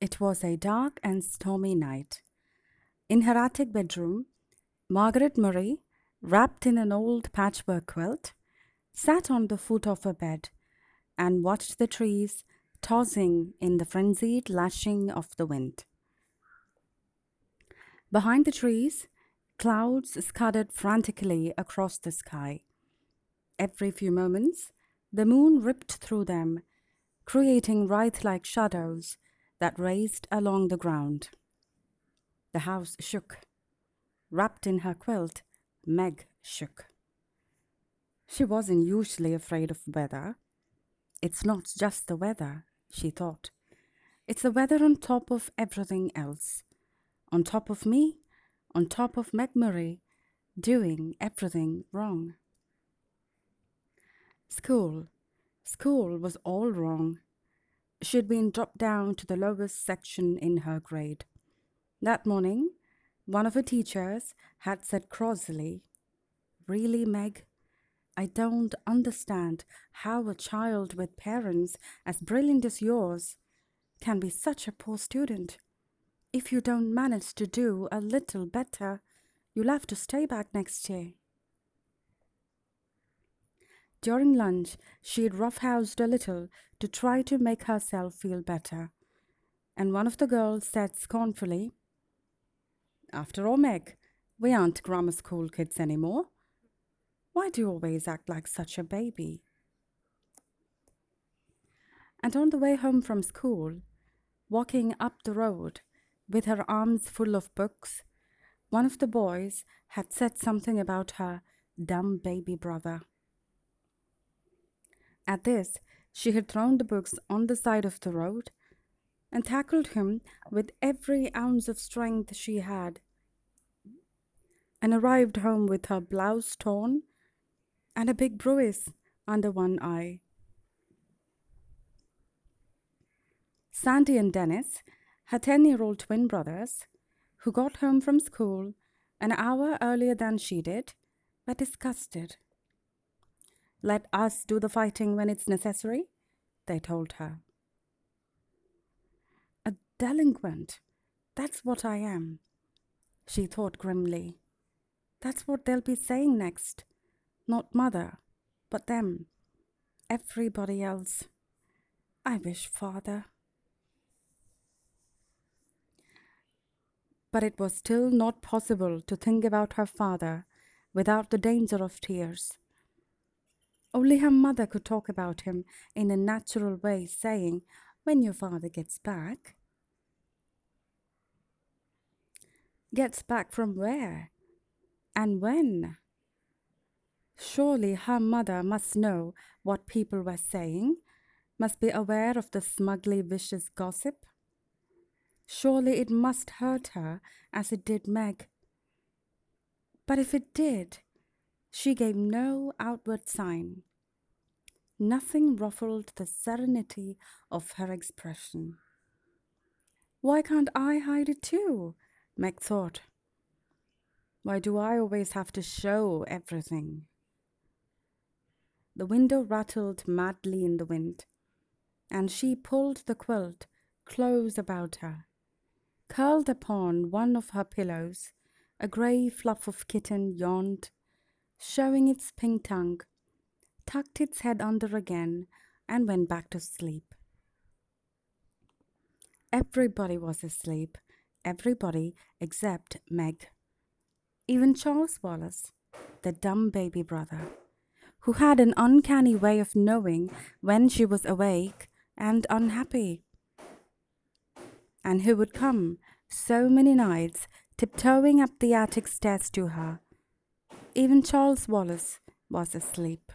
It was a dark and stormy night. In her attic bedroom, Margaret Murray, wrapped in an old patchwork quilt, sat on the foot of her bed and watched the trees tossing in the frenzied lashing of the wind. Behind the trees, clouds scudded frantically across the sky. Every few moments, the moon ripped through them, creating wraith like shadows that raced along the ground. The house shook. Wrapped in her quilt, Meg shook. She wasn't usually afraid of weather. It's not just the weather, she thought. It's the weather on top of everything else. On top of me, on top of Meg Murray, doing everything wrong. School. School was all wrong. She'd been dropped down to the lowest section in her grade. That morning, one of her teachers had said crossly, Really, Meg? I don't understand how a child with parents as brilliant as yours can be such a poor student. If you don't manage to do a little better, you'll have to stay back next year. During lunch, she had roughhoused a little to try to make herself feel better. And one of the girls said scornfully, After all, Meg, we aren't grammar school kids anymore. Why do you always act like such a baby? And on the way home from school, walking up the road with her arms full of books, one of the boys had said something about her dumb baby brother. At this, she had thrown the books on the side of the road and tackled him with every ounce of strength she had, and arrived home with her blouse torn and a big bruise under one eye. Sandy and Dennys her 10 year old twin brothers, who got home from school an hour earlier than she did, were disgusted. Let us do the fighting when it's necessary, they told her. A delinquent, that's what I am, she thought grimly. That's what they'll be saying next. Not mother, but them. Everybody else. I wish father. But it was still not possible to think about her father without the danger of tears. Only her mother could talk about him in a natural way, saying, When your father gets back. Gets back from where? And when? Surely her mother must know what people were saying, must be aware of the smugly vicious gossip. Surely it must hurt her as it did Meg. But if it did, she gave no outward sign. Nothing ruffled the serenity of her expression. Why can't I hide it too? Meg thought. Why do I always have to show everything? The window rattled madly in the wind, and she pulled the quilt close about her. Curled upon one of her pillows, a grey fluff of kitten yawned showing its pink tongue, tucked its head under again, and went back to sleep. Everybody was asleep, everybody except Meg. Even Charles Wallace, the dumb baby brother, who had an uncanny way of knowing when she was awake and unhappy, and who would come so many nights tiptoeing up the attic stairs to her even Charles Wallace was asleep.